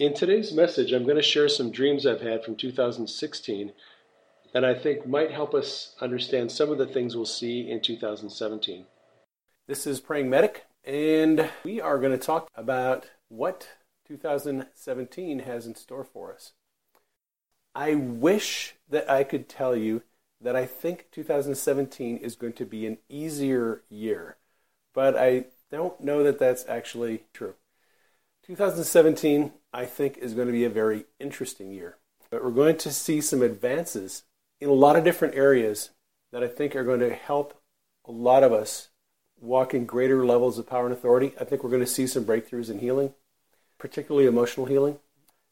In today's message, I'm going to share some dreams I've had from 2016 that I think might help us understand some of the things we'll see in 2017. This is Praying Medic, and we are going to talk about what 2017 has in store for us. I wish that I could tell you that I think 2017 is going to be an easier year, but I don't know that that's actually true. 2017, I think, is going to be a very interesting year. But we're going to see some advances in a lot of different areas that I think are going to help a lot of us walk in greater levels of power and authority. I think we're going to see some breakthroughs in healing, particularly emotional healing.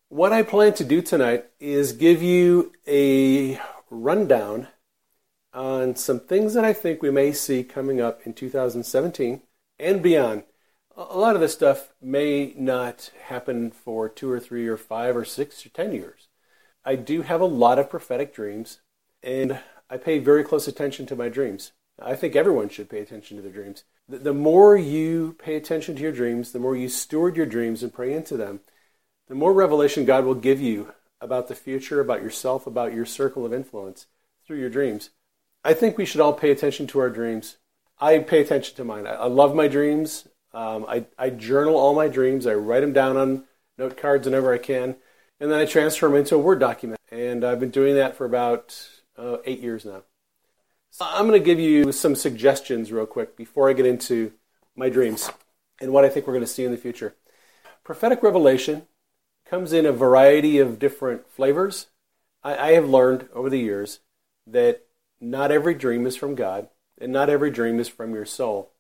What I plan to do tonight is give you a rundown on some things that I think we may see coming up in 2017 and beyond a lot of this stuff may not happen for two or three or five or six or ten years. I do have a lot of prophetic dreams, and I pay very close attention to my dreams. I think everyone should pay attention to their dreams. The more you pay attention to your dreams, the more you steward your dreams and pray into them, the more revelation God will give you about the future, about yourself, about your circle of influence through your dreams. I think we should all pay attention to our dreams. I pay attention to mine. I love my dreams. Um, I, I journal all my dreams. I write them down on note cards whenever I can, and then I transfer them into a Word document. And I've been doing that for about uh, eight years now. So I'm going to give you some suggestions real quick before I get into my dreams and what I think we're going to see in the future. Prophetic revelation comes in a variety of different flavors. I, I have learned over the years that not every dream is from God, and not every dream is from your soul.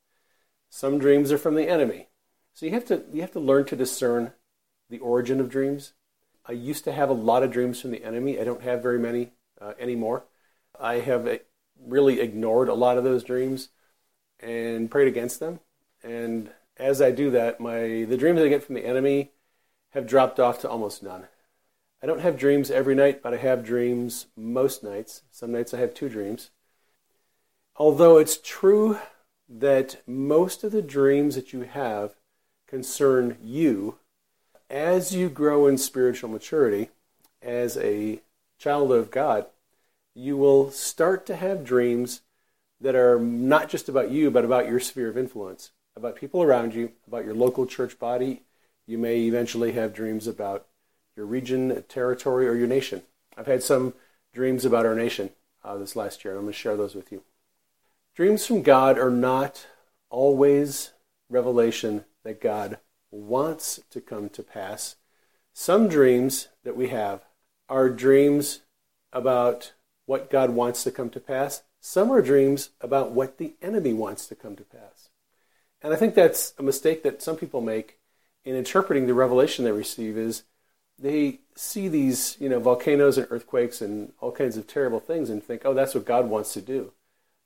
Some dreams are from the enemy. So you have to you have to learn to discern the origin of dreams. I used to have a lot of dreams from the enemy. I don't have very many uh, anymore. I have uh, really ignored a lot of those dreams and prayed against them. And as I do that, my the dreams I get from the enemy have dropped off to almost none. I don't have dreams every night, but I have dreams most nights. Some nights I have two dreams. Although it's true that most of the dreams that you have concern you as you grow in spiritual maturity as a child of God. You will start to have dreams that are not just about you, but about your sphere of influence, about people around you, about your local church body. You may eventually have dreams about your region, territory, or your nation. I've had some dreams about our nation uh, this last year, and I'm going to share those with you. Dreams from God are not always revelation that God wants to come to pass. Some dreams that we have are dreams about what God wants to come to pass. Some are dreams about what the enemy wants to come to pass. And I think that's a mistake that some people make in interpreting the revelation they receive is they see these, you know, volcanoes and earthquakes and all kinds of terrible things and think, "Oh, that's what God wants to do."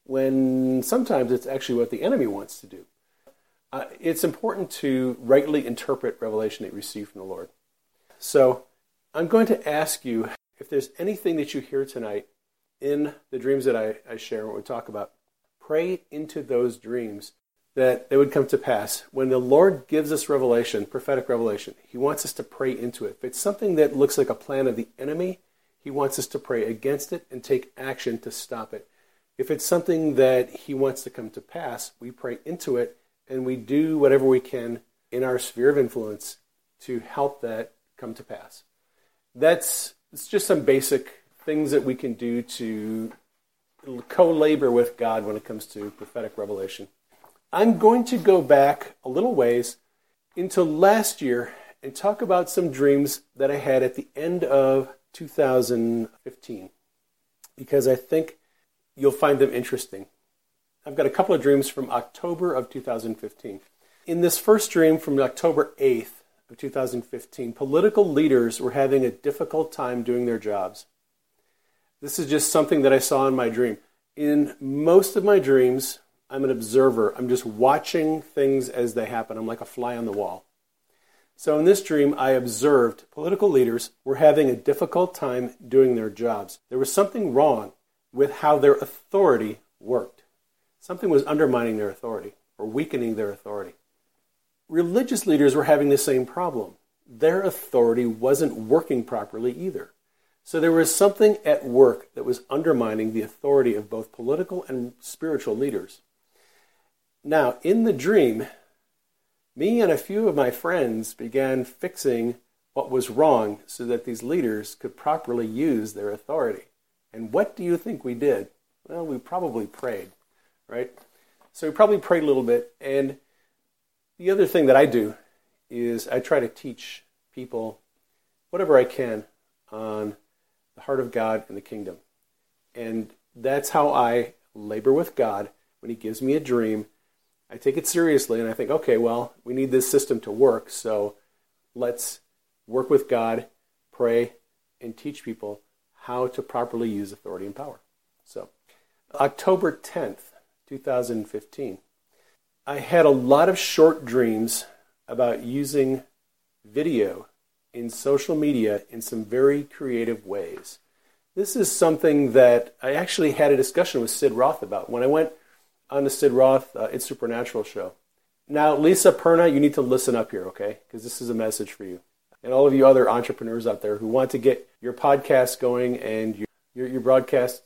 When sometimes it's actually what the enemy wants to do. Uh, it's important to rightly interpret revelation that you receive from the Lord. So I'm going to ask you if there's anything that you hear tonight in the dreams that I, I share what we talk about, pray into those dreams that they would come to pass. When the Lord gives us revelation, prophetic revelation, He wants us to pray into it. If it's something that looks like a plan of the enemy, He wants us to pray against it and take action to stop it. If it's something that He wants to come to pass, we pray into it and we do whatever we can in our sphere of influence to help that come to pass. That's it's just some basic things that we can do to co labor with God when it comes to prophetic revelation. I'm going to go back a little ways into last year and talk about some dreams that I had at the end of 2015 because I think you'll find them interesting. I've got a couple of dreams from October of 2015. In this first dream from October 8th of 2015, political leaders were having a difficult time doing their jobs. This is just something that I saw in my dream. In most of my dreams, I'm an observer. I'm just watching things as they happen. I'm like a fly on the wall. So in this dream, I observed political leaders were having a difficult time doing their jobs. There was something wrong with how their authority worked. Something was undermining their authority or weakening their authority. Religious leaders were having the same problem. Their authority wasn't working properly either. So there was something at work that was undermining the authority of both political and spiritual leaders. Now, in the dream, me and a few of my friends began fixing what was wrong so that these leaders could properly use their authority. And what do you think we did? Well, we probably prayed, right? So we probably prayed a little bit. And the other thing that I do is I try to teach people whatever I can on the heart of God and the kingdom. And that's how I labor with God when He gives me a dream I take it seriously and I think, okay, well, we need this system to work, so let's work with God, pray, and teach people how to properly use authority and power. So, October 10th, 2015, I had a lot of short dreams about using video in social media in some very creative ways. This is something that I actually had a discussion with Sid Roth about. When I went on the Sid Roth uh, It's Supernatural show. Now, Lisa Perna, you need to listen up here, okay? Because this is a message for you. And all of you other entrepreneurs out there who want to get your podcast going and your, your, your broadcast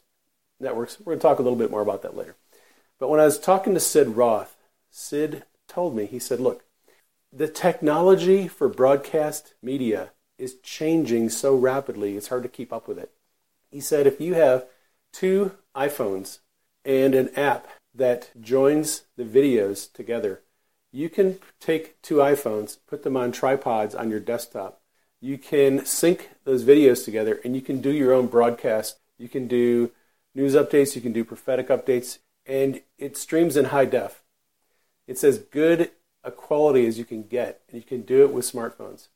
networks. We're going to talk a little bit more about that later. But when I was talking to Sid Roth, Sid told me, he said, look, the technology for broadcast media is changing so rapidly, it's hard to keep up with it. He said, if you have two iPhones and an app that joins the videos together. You can take two iPhones, put them on tripods on your desktop. You can sync those videos together and you can do your own broadcast. You can do news updates, you can do prophetic updates, and it streams in high def. It's as good a quality as you can get, and you can do it with smartphones.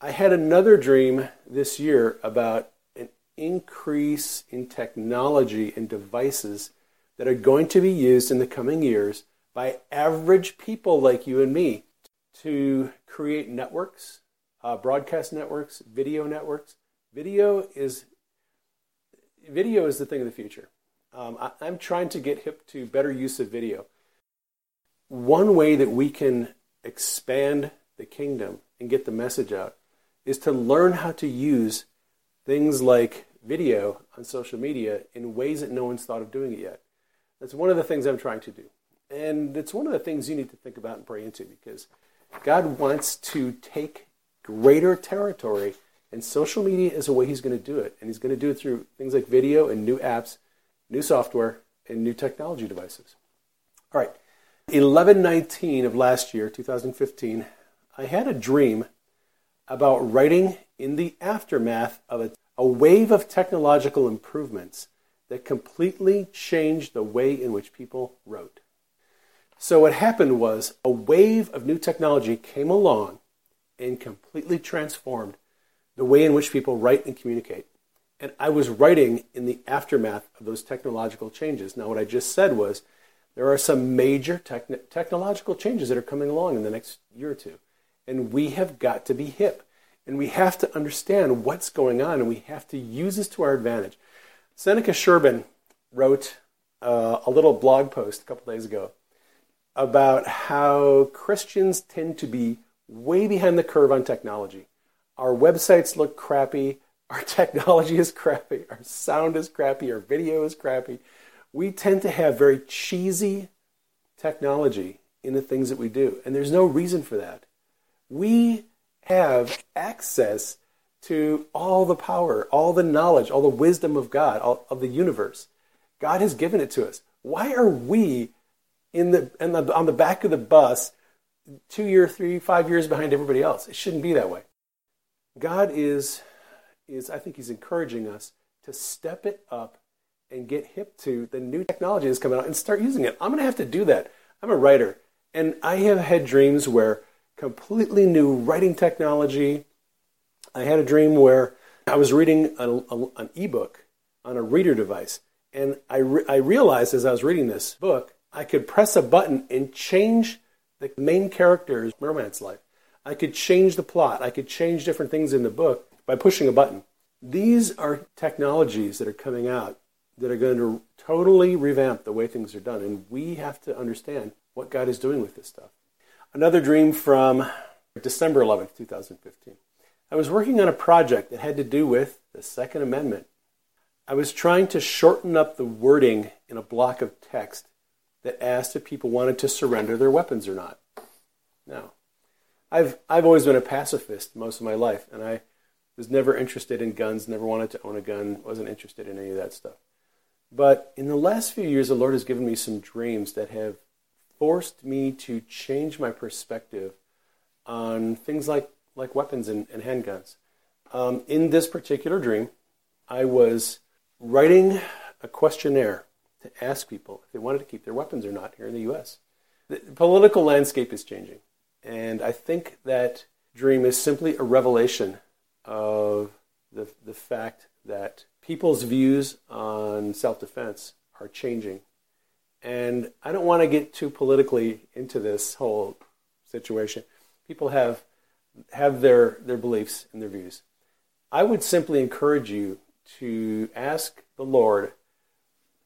I had another dream this year about an increase in technology and devices that are going to be used in the coming years by average people like you and me to create networks, uh, broadcast networks, video networks. Video is video is the thing of the future. Um, I, I'm trying to get hip to better use of video. One way that we can expand the kingdom and get the message out is to learn how to use things like video on social media in ways that no one's thought of doing it yet. That's one of the things I'm trying to do. And it's one of the things you need to think about and pray into because God wants to take greater territory, and social media is a way He's going to do it. And He's going to do it through things like video and new apps, new software, and new technology devices. All right, 1119 of last year, 2015, I had a dream about writing in the aftermath of a, a wave of technological improvements that completely changed the way in which people wrote. So, what happened was a wave of new technology came along and completely transformed the way in which people write and communicate. And I was writing in the aftermath of those technological changes. Now, what I just said was there are some major techn- technological changes that are coming along in the next year or two. And we have got to be hip. And we have to understand what's going on, and we have to use this to our advantage. Seneca Schurbon wrote uh, a little blog post a couple days ago about how Christians tend to be way behind the curve on technology. Our websites look crappy, our technology is crappy, our sound is crappy, our video is crappy. We tend to have very cheesy technology in the things that we do, and there's no reason for that. We have access to all the power, all the knowledge, all the wisdom of God, all, of the universe. God has given it to us. Why are we in the, in the, on the back of the bus two years, three, five years behind everybody else? It shouldn't be that way. God is, is, I think He's encouraging us to step it up and get hip to the new technology that's coming out and start using it. I'm going to have to do that. I'm a writer, And I have had dreams where completely new writing technology. I had a dream where I was reading a, a, an ebook on a reader device, and I, re- I realized as I was reading this book, I could press a button and change the main character's romance life. I could change the plot. I could change different things in the book by pushing a button. These are technologies that are coming out that are going to totally revamp the way things are done. And we have to understand what God is doing with this stuff. Another dream from December 11th, 2015. I was working on a project that had to do with the Second Amendment. I was trying to shorten up the wording in a block of text that asked if people wanted to surrender their weapons or not. Now, I've, I've always been a pacifist most of my life, and I was never interested in guns, never wanted to own a gun, wasn't interested in any of that stuff. But in the last few years, the Lord has given me some dreams that have forced me to change my perspective on things like, like weapons and, and handguns. Um, in this particular dream, I was writing a questionnaire to ask people if they wanted to keep their weapons or not here in the U.S. The political landscape is changing, and I think that dream is simply a revelation of the, the fact that people's views on self defense are changing. And I don't want to get too politically into this whole situation. People have have their, their beliefs and their views. I would simply encourage you to ask the Lord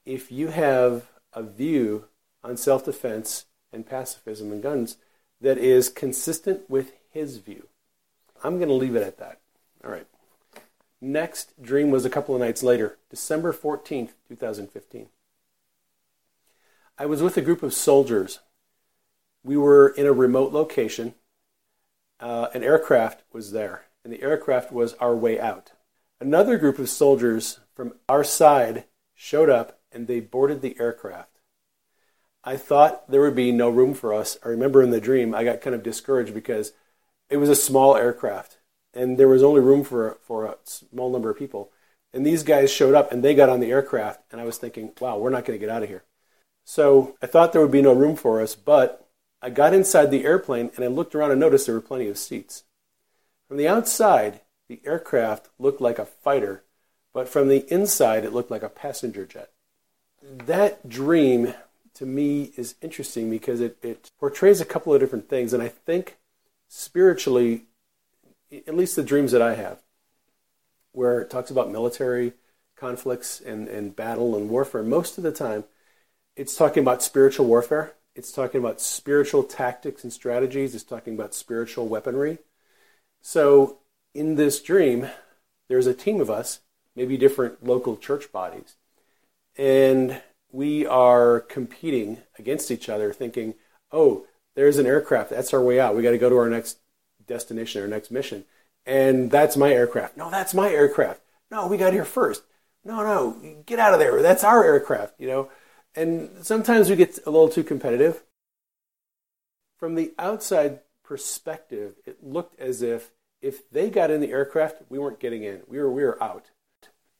if you have a view on self defense and pacifism and guns that is consistent with his view. I'm going to leave it at that. All right. Next dream was a couple of nights later, December 14th, 2015. I was with a group of soldiers. We were in a remote location. Uh, an aircraft was there, and the aircraft was our way out. Another group of soldiers from our side showed up and they boarded the aircraft. I thought there would be no room for us. I remember in the dream, I got kind of discouraged because it was a small aircraft and there was only room for for a small number of people. And these guys showed up and they got on the aircraft, and I was thinking, wow, we're not going to get out of here. So I thought there would be no room for us, but I got inside the airplane and I looked around and noticed there were plenty of seats. From the outside, the aircraft looked like a fighter, but from the inside, it looked like a passenger jet. That dream to me is interesting because it, it portrays a couple of different things, and I think spiritually at least the dreams that I have, where it talks about military conflicts and, and battle and warfare, most of the time it's talking about spiritual warfare. It's talking about spiritual tactics and strategies. It's talking about spiritual weaponry. So in this dream, there's a team of us, maybe different local church bodies, and we are competing against each other, thinking, oh, there's an aircraft. That's our way out. We got to go to our next destination, our next mission. And that's my aircraft. No, that's my aircraft. No, we got here first. No, no, get out of there. That's our aircraft, you know. And sometimes we get a little too competitive. From the outside perspective, it looked as if if they got in the aircraft, we weren't getting in. We were we were out.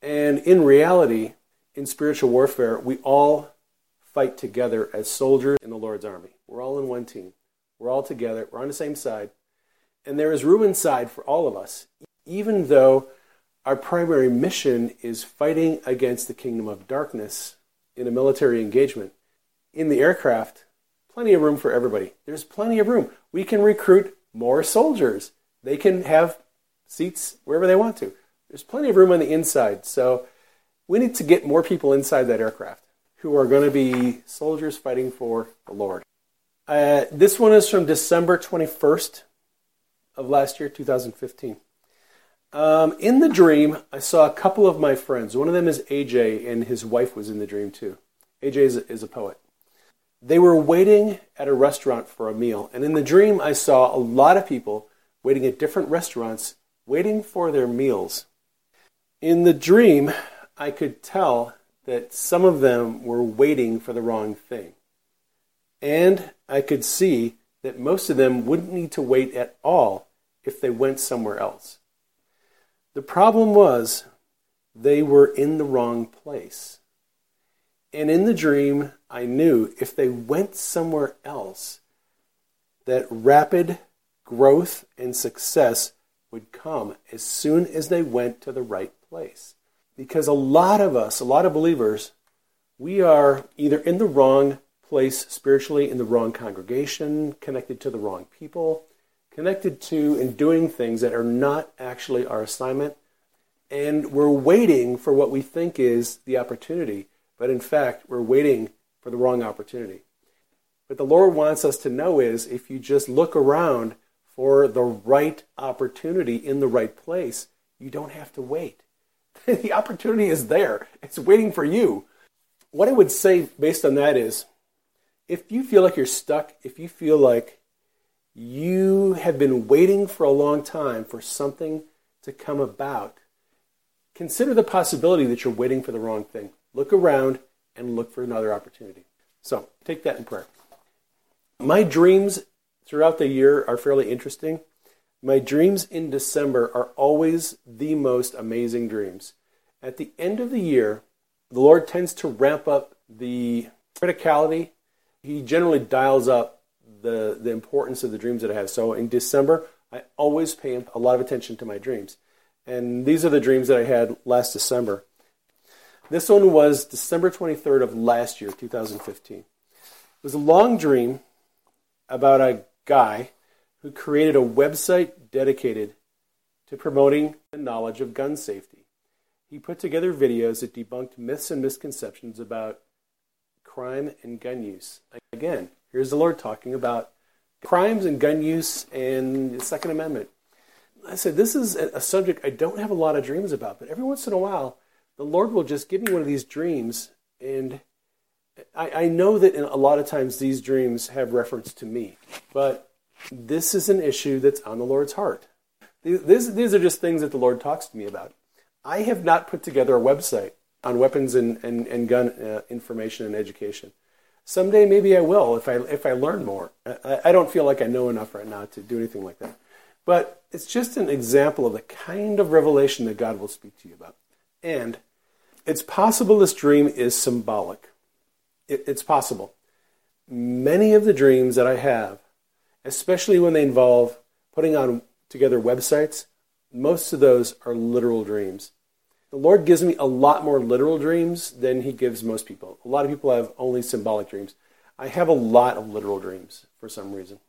And in reality, in spiritual warfare, we all fight together as soldiers in the Lord's army. We're all in one team. We're all together. We're on the same side. And there is room inside for all of us, even though our primary mission is fighting against the kingdom of darkness in a military engagement. In the aircraft, plenty of room for everybody. There's plenty of room. We can recruit more soldiers. They can have seats wherever they want to. There's plenty of room on the inside. So we need to get more people inside that aircraft who are going to be soldiers fighting for the Lord. Uh, this one is from December 21st, of last year, 2015. Um, in the dream, I saw a couple of my friends. One of them is AJ, and his wife was in the dream too. AJ is is a poet. They were waiting at a restaurant for a meal, and in the dream, I saw a lot of people waiting at different restaurants, waiting for their meals. In the dream, I could tell that some of them were waiting for the wrong thing. And I could see that most of them wouldn't need to wait at all if they went somewhere else. The problem was they were in the wrong place. And in the dream, I knew if they went somewhere else, that rapid growth and success would come as soon as they went to the right place. Because a lot of us, a lot of believers, we are either in the wrong place spiritually, in the wrong congregation, connected to the wrong people, connected to and doing things that are not actually our assignment. And we're waiting for what we think is the opportunity, but in fact, we're waiting for the wrong opportunity. What the Lord wants us to know is if you just look around for the right opportunity in the right place, you don't have to wait. the opportunity is there, it's waiting for you. What I would say based on that is if you feel like you're stuck, if you feel like you have been waiting for a long time for something to come about, consider the possibility that you're waiting for the wrong thing. Look around and look for another opportunity. So take that in prayer. My dreams throughout the year are fairly interesting. My dreams in December are always the most amazing dreams. At the end of the year, the Lord tends to ramp up the criticality. He generally dials up the, the importance of the dreams that I have. So in December, I always pay a lot of attention to my dreams. And these are the dreams that I had last December. This one was December 23rd of last year, 2015. It was a long dream about a guy who created a website dedicated to promoting the knowledge of gun safety. He put together videos that debunked myths and misconceptions about crime and gun use. Again, here's the Lord talking about crimes and gun use and the Second Amendment. I said, This is a subject I don't have a lot of dreams about, but every once in a while, the Lord will just give me one of these dreams and I, I know that a lot of times these dreams have reference to me, but this is an issue that's on the Lord's heart. These, these are just things that the Lord talks to me about. I have not put together a website on weapons and, and, and gun uh, information and education. Someday maybe I will if I, if I learn more. I, I don't feel like I know enough right now to do anything like that. But it's just an example of the kind of revelation that God will speak to you about. And it's possible this dream is symbolic it, it's possible. Many of the dreams that I have, especially when they involve putting on together websites, most of those are literal dreams. The Lord gives me a lot more literal dreams than He gives most people. A lot of people have only symbolic dreams. I have a lot of literal dreams for some reason.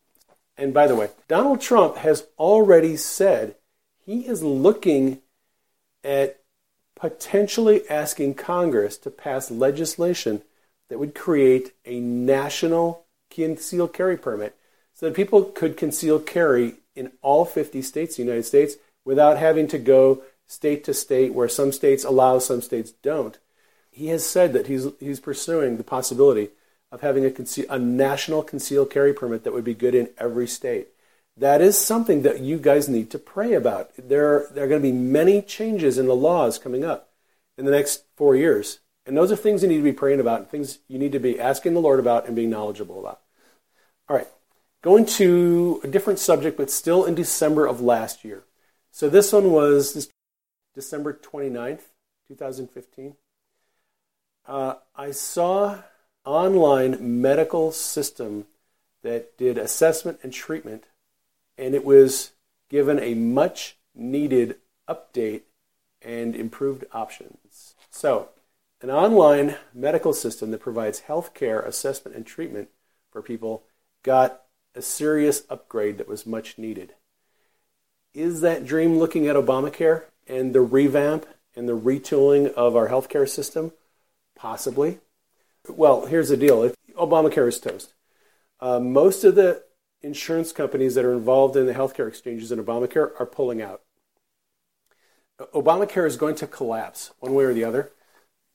And by the way, Donald Trump has already said he is looking at potentially asking Congress to pass legislation that would create a national concealed carry permit so that people could conceal carry in all 50 states in the United States without having to go state to state where some states allow, some states don't. He has said that he's, he's pursuing the possibility of having a, conce- a national concealed carry permit that would be good in every state. That is something that you guys need to pray about. There, there are going to be many changes in the laws coming up in the next four years. And those are things you need to be praying about and things you need to be asking the Lord about and being knowledgeable about. All right, going to a different subject, but still in December of last year. So this one was December 29th, 2015. Uh, I saw online medical system that did assessment and treatment, and it was given a much needed update and improved options. So an online medical system that provides health care, assessment, and treatment for people got a serious upgrade that was much needed. Is that dream looking at Obamacare and the revamp and the retooling of our healthcare system? Possibly. Well, here's the deal if Obamacare is toast. Uh, most of the insurance companies that are involved in the healthcare exchanges in Obamacare are pulling out. Obamacare is going to collapse one way or the other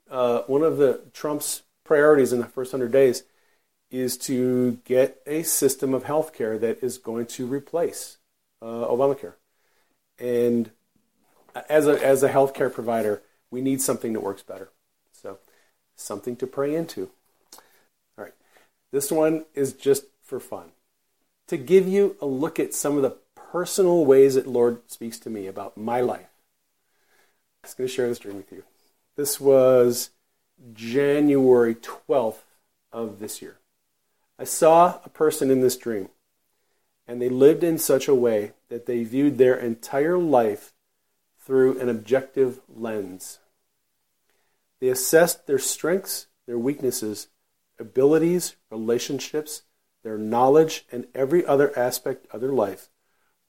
uh, one of the Trump's priorities in the first 100 days is to get a system of health care that is going to replace uh, Obamacare. And as a, as a healthcare provider, we need something that works better. So, something to pray into. All right. This one is just for fun. To give you a look at some of the personal ways that Lord speaks to me about my life. I'm just going to share this dream with you. This was January 12th of this year. I saw a person in this dream. And they lived in such a way that they viewed their entire life through an objective lens. They assessed their strengths, their weaknesses, abilities, relationships, their knowledge, and every other aspect of their life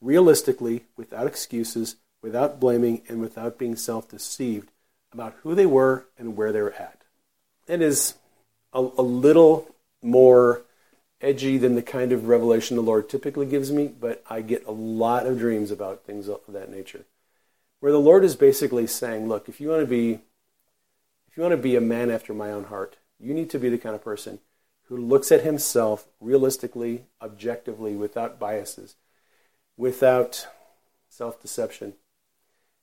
realistically, without excuses, without blaming, and without being self deceived about who they were and where they were at. It is a, a little more edgy than the kind of revelation the Lord typically gives me, but I get a lot of dreams about things of that nature. Where the Lord is basically saying, look, if you want to be if you want to be a man after my own heart, you need to be the kind of person who looks at himself realistically, objectively, without biases, without self deception.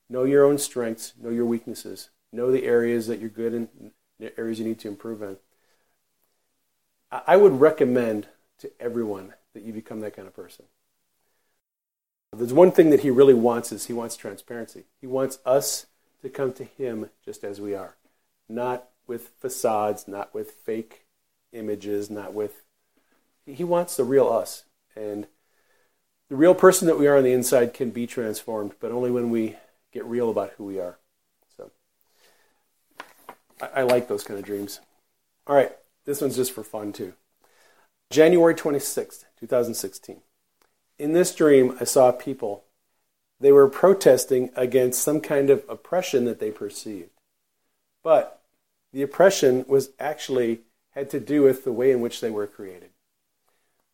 Know your own strengths, know your weaknesses, know the areas that you're good in, the areas you need to improve in. I would recommend to everyone that you become that kind of person. There's one thing that he really wants is he wants transparency. He wants us to come to him just as we are, not with facades, not with fake images, not with. He wants the real us. And the real person that we are on the inside can be transformed, but only when we get real about who we are. So I, I like those kind of dreams. All right, this one's just for fun too. January 26th, 2016. In this dream, I saw people. They were protesting against some kind of oppression that they perceived. But the oppression was actually had to do with the way in which they were created.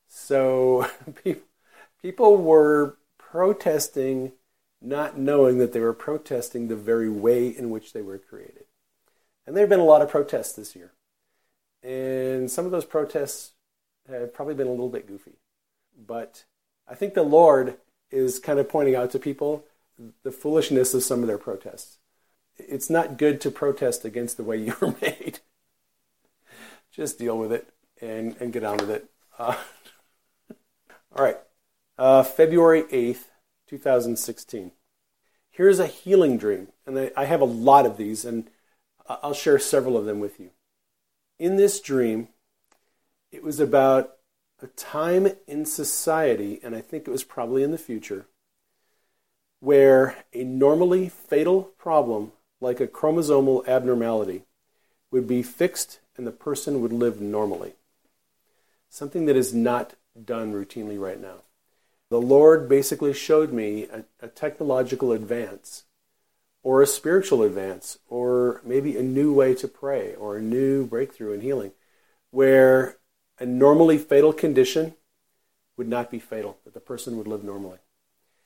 So people were protesting, not knowing that they were protesting the very way in which they were created. And there have been a lot of protests this year. And some of those protests have probably been a little bit goofy. But I think the Lord is kind of pointing out to people the foolishness of some of their protests. It's not good to protest against the way you were made just deal with it and, and get on with it. Uh, all right. Uh, February 8th, 2016. Here's a healing dream. And I, I have a lot of these, and I'll share several of them with you. In this dream, it was about a time in society, and I think it was probably in the future, where a normally fatal problem, like a chromosomal abnormality, would be fixed and the person would live normally. Something that is not done routinely right now. The Lord basically showed me a, a technological advance or a spiritual advance or maybe a new way to pray or a new breakthrough in healing where a normally fatal condition would not be fatal, that the person would live normally.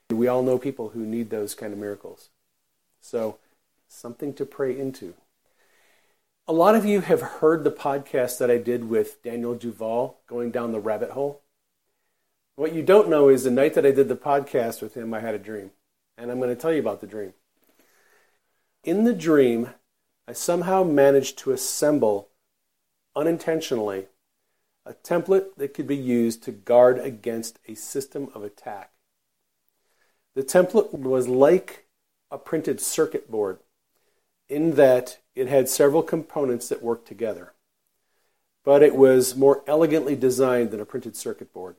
We all know people who need those kind of miracles. So, something to pray into. A lot of you have heard the podcast that I did with Daniel Duval, Going Down the Rabbit Hole. What you don't know is the night that I did the podcast with him, I had a dream. And I'm going to tell you about the dream. In the dream, I somehow managed to assemble, unintentionally, a template that could be used to guard against a system of attack. The template was like a printed circuit board in that it had several components that worked together, but it was more elegantly designed than a printed circuit board.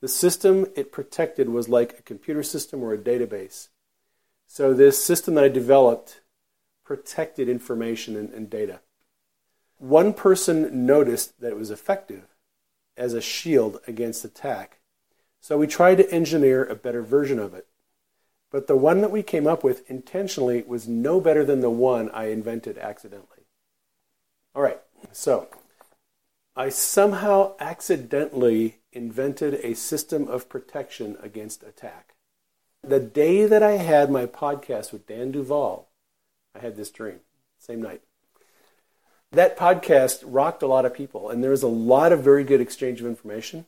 The system it protected was like a computer system or a database. So, this system that I developed protected information and, and data. One person noticed that it was effective as a shield against attack. So, we tried to engineer a better version of it. But the one that we came up with intentionally was no better than the one I invented accidentally. All right, so I somehow accidentally invented a system of protection against attack. The day that I had my podcast with Dan Duval, I had this dream, same night. That podcast rocked a lot of people, and there was a lot of very good exchange of information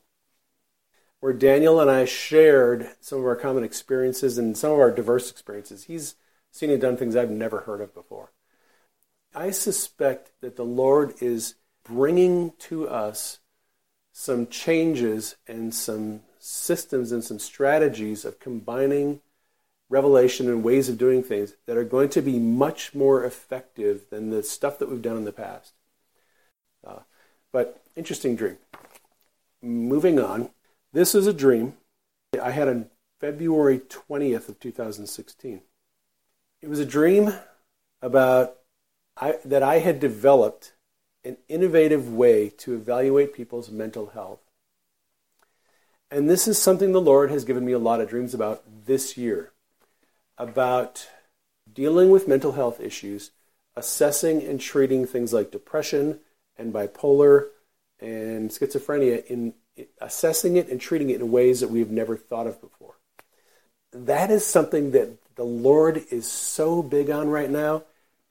where Daniel and I shared some of our common experiences and some of our diverse experiences. He's seen and done things I've never heard of before. I suspect that the Lord is bringing to us some changes and some systems and some strategies of combining revelation and ways of doing things that are going to be much more effective than the stuff that we've done in the past. Uh, but interesting dream. Moving on. This is a dream I had on February 20th of 2016. It was a dream about I, that I had developed an innovative way to evaluate people's mental health. And this is something the Lord has given me a lot of dreams about this year about dealing with mental health issues, assessing and treating things like depression and bipolar and schizophrenia in assessing it and treating it in ways that we've never thought of before. That is something that the Lord is so big on right now.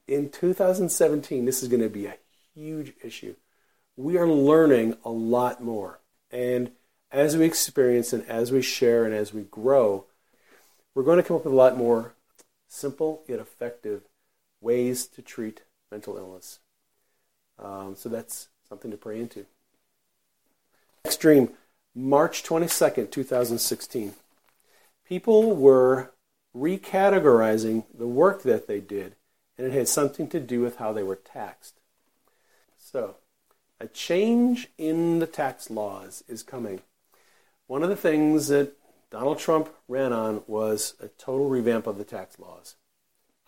In 2017, this is going to be a huge issue. We are learning a lot more. And as we experience and as we share and as we grow, we're going to come up with a lot more simple yet effective ways to treat mental illness. Um, so that's something to pray into. Next dream, March 22nd, 2016. People were recategorizing the work that they did, and it had something to do with how they were taxed. So, a change in the tax laws is coming. One of the things that Donald Trump ran on was a total revamp of the tax laws.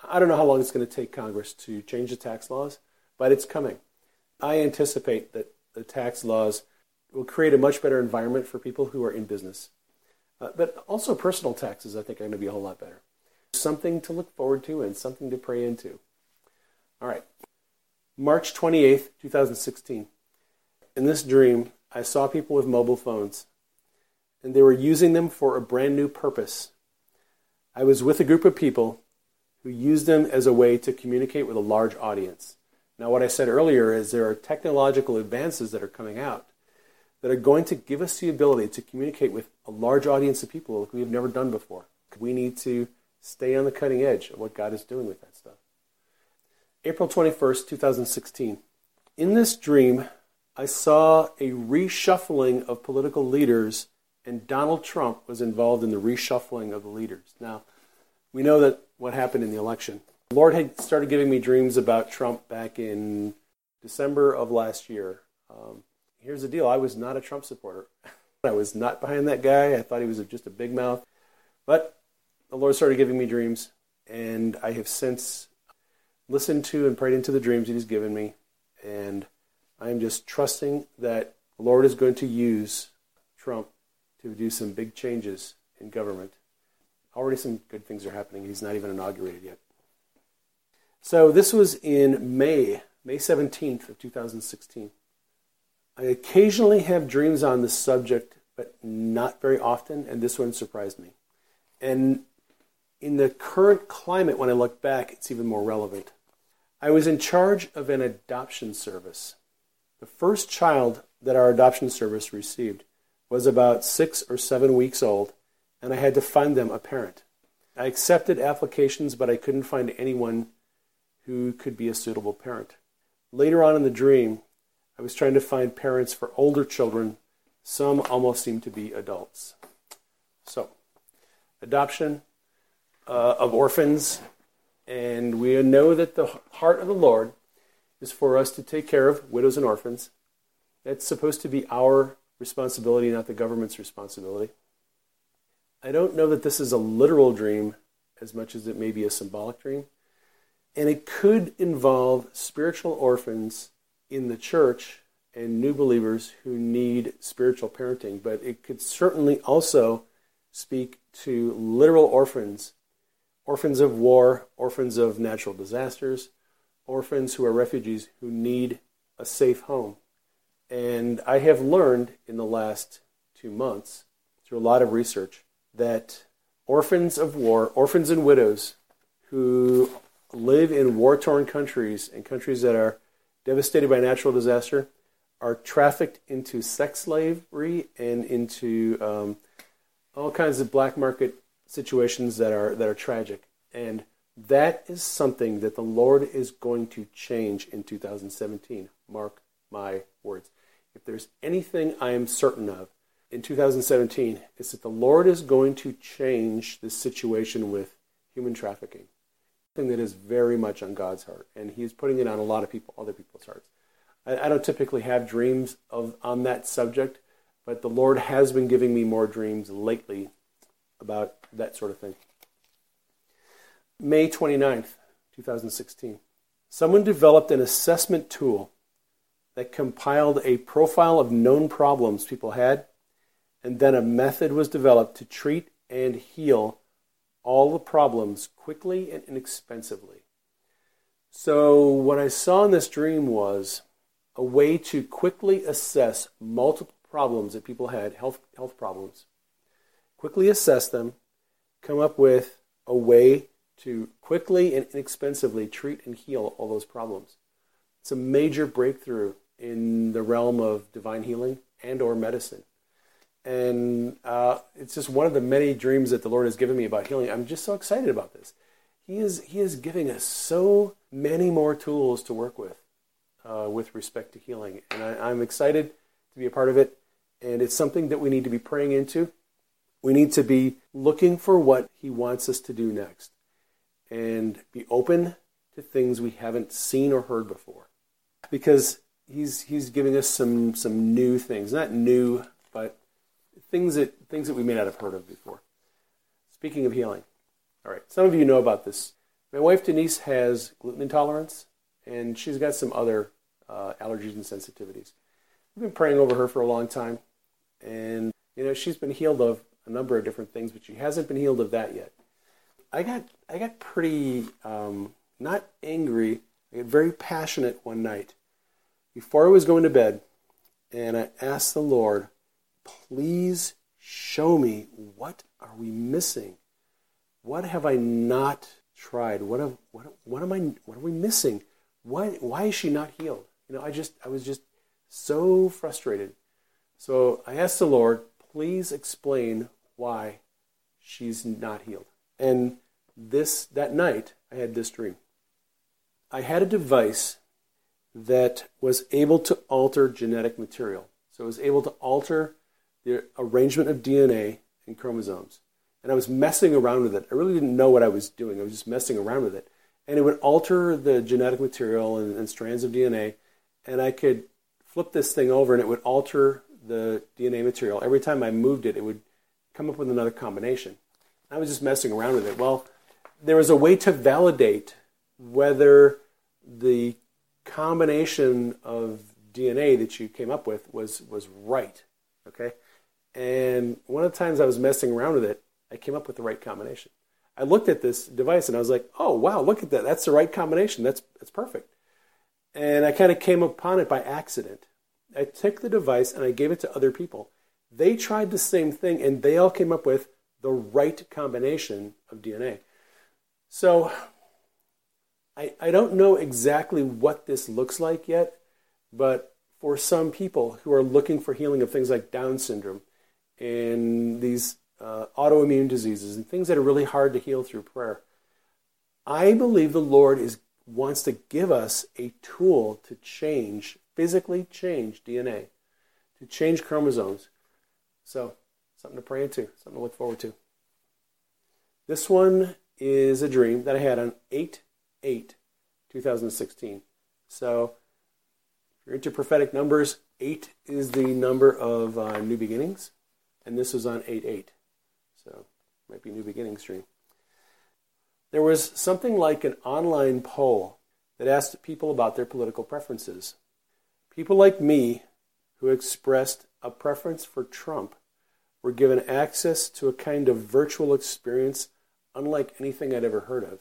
I don't know how long it's going to take Congress to change the tax laws, but it's coming. I anticipate that the tax laws will create a much better environment for people who are in business. Uh, but also, personal taxes, I think, are going to be a whole lot better. Something to look forward to and something to pray into. All right. March 28th, 2016. In this dream, I saw people with mobile phones and they were using them for a brand new purpose. I was with a group of people who used them as a way to communicate with a large audience. Now, what I said earlier is there are technological advances that are coming out that are going to give us the ability to communicate with a large audience of people like we have never done before. We need to stay on the cutting edge of what God is doing with that stuff. April 21st, 2016. In this dream, I saw a reshuffling of political leaders and Donald Trump was involved in the reshuffling of the leaders. Now, we know that what happened in the election. The Lord had started giving me dreams about Trump back in December of last year. Um, here's the deal I was not a Trump supporter. I was not behind that guy. I thought he was just a big mouth. But the Lord started giving me dreams, and I have since listened to and prayed into the dreams that He's given me. And I'm just trusting that the Lord is going to use Trump to do some big changes in government. Already some good things are happening. He's not even inaugurated yet. So this was in May, May 17th of 2016. I occasionally have dreams on this subject, but not very often, and this one surprised me. And in the current climate, when I look back, it's even more relevant. I was in charge of an adoption service. The first child that our adoption service received was about six or seven weeks old, and I had to find them a parent. I accepted applications, but I couldn't find anyone who could be a suitable parent. Later on in the dream, I was trying to find parents for older children. Some almost seemed to be adults. So, adoption uh, of orphans, and we know that the heart of the Lord is for us to take care of widows and orphans. That's supposed to be our responsibility, not the government's responsibility. I don't know that this is a literal dream as much as it may be a symbolic dream. And it could involve spiritual orphans in the church and new believers who need spiritual parenting, but it could certainly also speak to literal orphans, orphans of war, orphans of natural disasters, orphans who are refugees who need a safe home. And I have learned in the last two months, through a lot of research, that orphans of war, orphans and widows who live in war torn countries and countries that are devastated by natural disaster are trafficked into sex slavery and into um, all kinds of black market situations that are, that are tragic. And that is something that the Lord is going to change in 2017. Mark my words. If there's anything I am certain of in 2017, it's that the Lord is going to change this situation with human trafficking. Something that is very much on God's heart, and He's putting it on a lot of people, other people's hearts. I, I don't typically have dreams of on that subject, but the Lord has been giving me more dreams lately about that sort of thing. May 29th, 2016. Someone developed an assessment tool that compiled a profile of known problems people had, and then a method was developed to treat and heal all the problems quickly and inexpensively. So, what I saw in this dream was a way to quickly assess multiple problems that people had, health, health problems, quickly assess them, come up with a way to quickly and inexpensively treat and heal all those problems. It's a major breakthrough in the realm of divine healing and or medicine. And uh, it's just one of the many dreams that the Lord has given me about healing. I'm just so excited about this. He is, he is giving us so many more tools to work with uh, with respect to healing. And I, I'm excited to be a part of it. And it's something that we need to be praying into. We need to be looking for what He wants us to do next and be open to things we haven't seen or heard before. Because He's, he's giving us some, some new things. Not new, but things that, things that we may not have heard of before. Speaking of healing, all right, some of you know about this. My wife Denise has gluten intolerance, and she's got some other uh, allergies and sensitivities. We've been praying over her for a long time, and you know she's been healed of a number of different things, but she hasn't been healed of that yet. I got I got pretty um, not angry. I got very passionate one night before I was going to bed, and I asked the Lord, "Please show me what are we missing." what have I not tried? What have, what, what am I? What are we missing? Why why is she not healed? You know, I just I was just so frustrated. So I asked the Lord, please explain why she's not healed. And this that night I had this dream. I had a device that was able to alter genetic material. So it was able to alter the arrangement of DNA and chromosomes and I was messing around with it. I really didn't know what I was doing. I was just messing around with it. And it would alter the genetic material and, and strands of DNA, and I could flip this thing over and it would alter the DNA material. Every time I moved it, it would come up with another combination. I was just messing around with it. Well, there was a way to validate whether the combination of DNA that you came up with was was right. Okay, and one of the times I was messing around with it, I came up with the right combination. I looked at this device and I was like, oh, wow, look at that. That's the right combination. That's, that's perfect. And I kind of came upon it by accident. I took the device and I gave it to other people. They tried the same thing and they all came up with the right combination of DNA. So I, I don't know exactly what this looks like yet, but for some people who are looking for healing of things like Down syndrome and these uh, autoimmune diseases and things that are really hard to heal through prayer. I believe the Lord is wants to give us a tool to change, physically change DNA, to change chromosomes. So, something to pray into, something to look forward to. This one is a dream that I had on 8 8 2016. So, if you're into prophetic numbers, 8 is the number of uh, new beginnings, and this was on 8 8. So, might be New Beginnings Dream. There was something like an online poll that asked people about their political preferences. People like me who expressed a preference for Trump were given access to a kind of virtual experience unlike anything I'd ever heard of.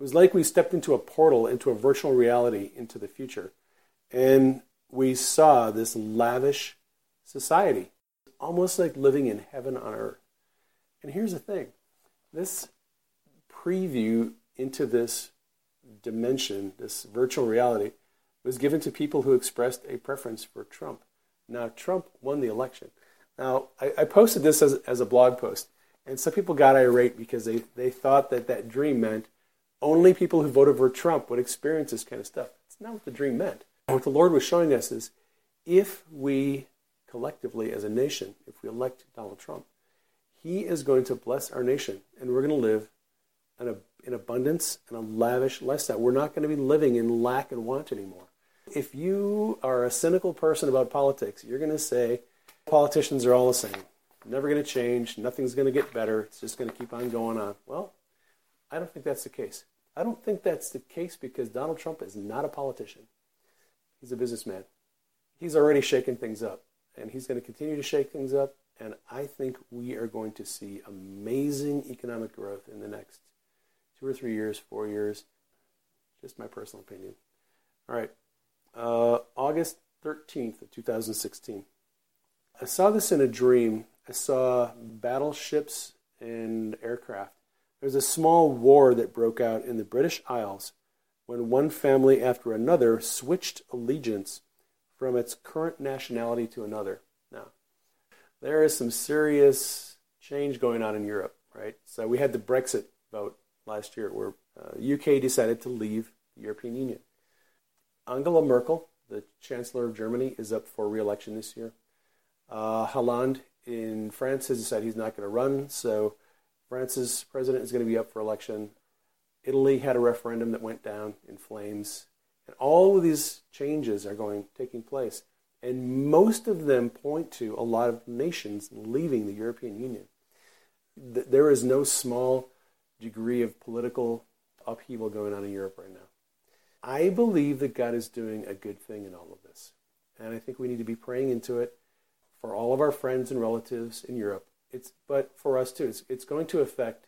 It was like we stepped into a portal into a virtual reality into the future, and we saw this lavish society, almost like living in heaven on earth. And here's the thing this preview into this dimension, this virtual reality, was given to people who expressed a preference for Trump. Now, Trump won the election. Now, I, I posted this as, as a blog post, and some people got irate because they, they thought that that dream meant only people who voted for Trump would experience this kind of stuff. It's not what the dream meant. What the Lord was showing us is if we collectively as a nation, if we elect Donald Trump, he is going to bless our nation, and we're going to live in, a, in abundance and a lavish lifestyle. We're not going to be living in lack and want anymore. If you are a cynical person about politics, you're going to say, politicians are all the same. Never going to change. Nothing's going to get better. It's just going to keep on going on. Well, I don't think that's the case. I don't think that's the case because Donald Trump is not a politician. He's a businessman. He's already shaken things up, and he's going to continue to shake things up. And I think we are going to see amazing economic growth in the next two or three years, four years. Just my personal opinion. All right. Uh, August 13th of 2016. I saw this in a dream. I saw battleships and aircraft. There was a small war that broke out in the British Isles when one family after another switched allegiance from its current nationality to another. Now, there is some serious change going on in Europe, right? So we had the Brexit vote last year where uh, UK decided to leave the European Union. Angela Merkel, the Chancellor of Germany, is up for re-election this year. Uh, Hollande in France has decided he's not going to run, so France's president is going to be up for election. Italy had a referendum that went down in flames. And all of these changes are going taking place. And most of them point to a lot of nations leaving the European Union. There is no small degree of political upheaval going on in Europe right now. I believe that God is doing a good thing in all of this. And I think we need to be praying into it for all of our friends and relatives in Europe. It's, but for us too, it's, it's going to affect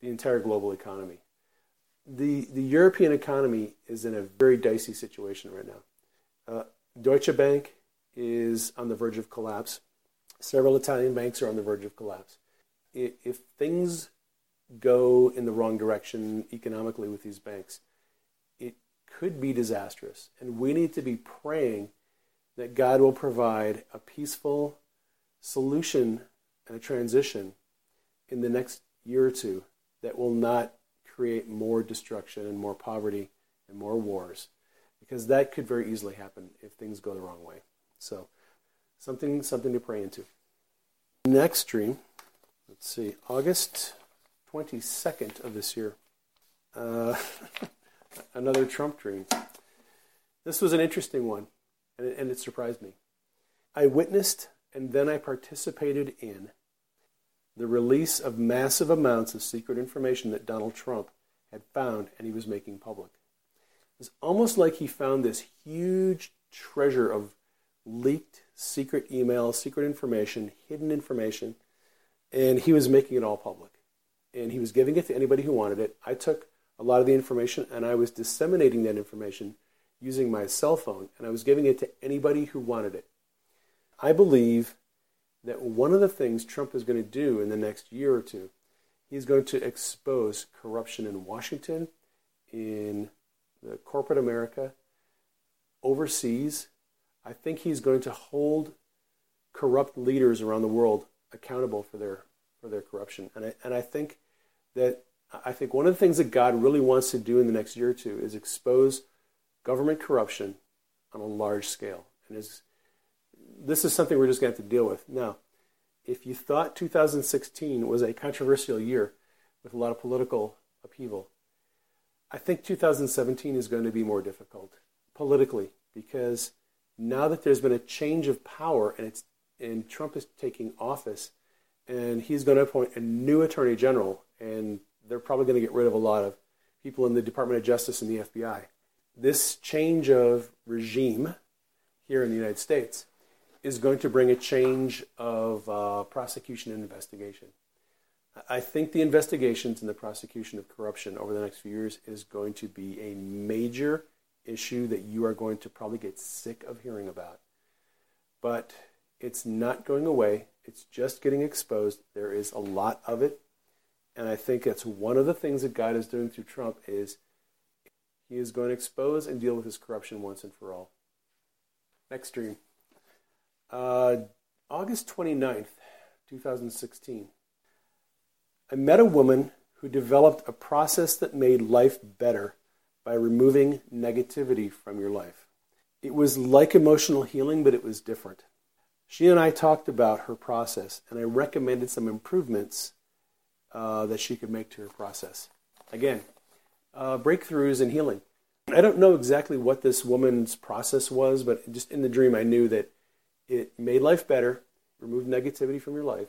the entire global economy. The, the European economy is in a very dicey situation right now. Uh, Deutsche Bank is on the verge of collapse. Several Italian banks are on the verge of collapse. If things go in the wrong direction economically with these banks, it could be disastrous. And we need to be praying that God will provide a peaceful solution a transition in the next year or two that will not create more destruction and more poverty and more wars because that could very easily happen if things go the wrong way. So, something something to pray into. Next dream, let's see, August 22nd of this year. Uh, another Trump dream. This was an interesting one, and it, and it surprised me. I witnessed and then I participated in the release of massive amounts of secret information that Donald Trump had found and he was making public. It's almost like he found this huge treasure of leaked secret emails, secret information, hidden information, and he was making it all public. And he was giving it to anybody who wanted it. I took a lot of the information and I was disseminating that information using my cell phone, and I was giving it to anybody who wanted it. I believe that one of the things Trump is going to do in the next year or two, he's going to expose corruption in Washington, in the corporate America, overseas. I think he's going to hold corrupt leaders around the world accountable for their for their corruption. And I, and I think that I think one of the things that God really wants to do in the next year or two is expose government corruption on a large scale. And is this is something we're just going to have to deal with. Now, if you thought 2016 was a controversial year with a lot of political upheaval, I think 2017 is going to be more difficult politically because now that there's been a change of power and it's and Trump is taking office and he's going to appoint a new attorney general and they're probably going to get rid of a lot of people in the Department of Justice and the FBI. This change of regime here in the United States is going to bring a change of uh, prosecution and investigation. I think the investigations and the prosecution of corruption over the next few years is going to be a major issue that you are going to probably get sick of hearing about. But it's not going away. It's just getting exposed. There is a lot of it. And I think that's one of the things that God is doing through Trump is he is going to expose and deal with his corruption once and for all. Next dream. Uh, August 29th, 2016. I met a woman who developed a process that made life better by removing negativity from your life. It was like emotional healing, but it was different. She and I talked about her process, and I recommended some improvements uh, that she could make to her process. Again, uh, breakthroughs in healing. I don't know exactly what this woman's process was, but just in the dream, I knew that it made life better. removed negativity from your life.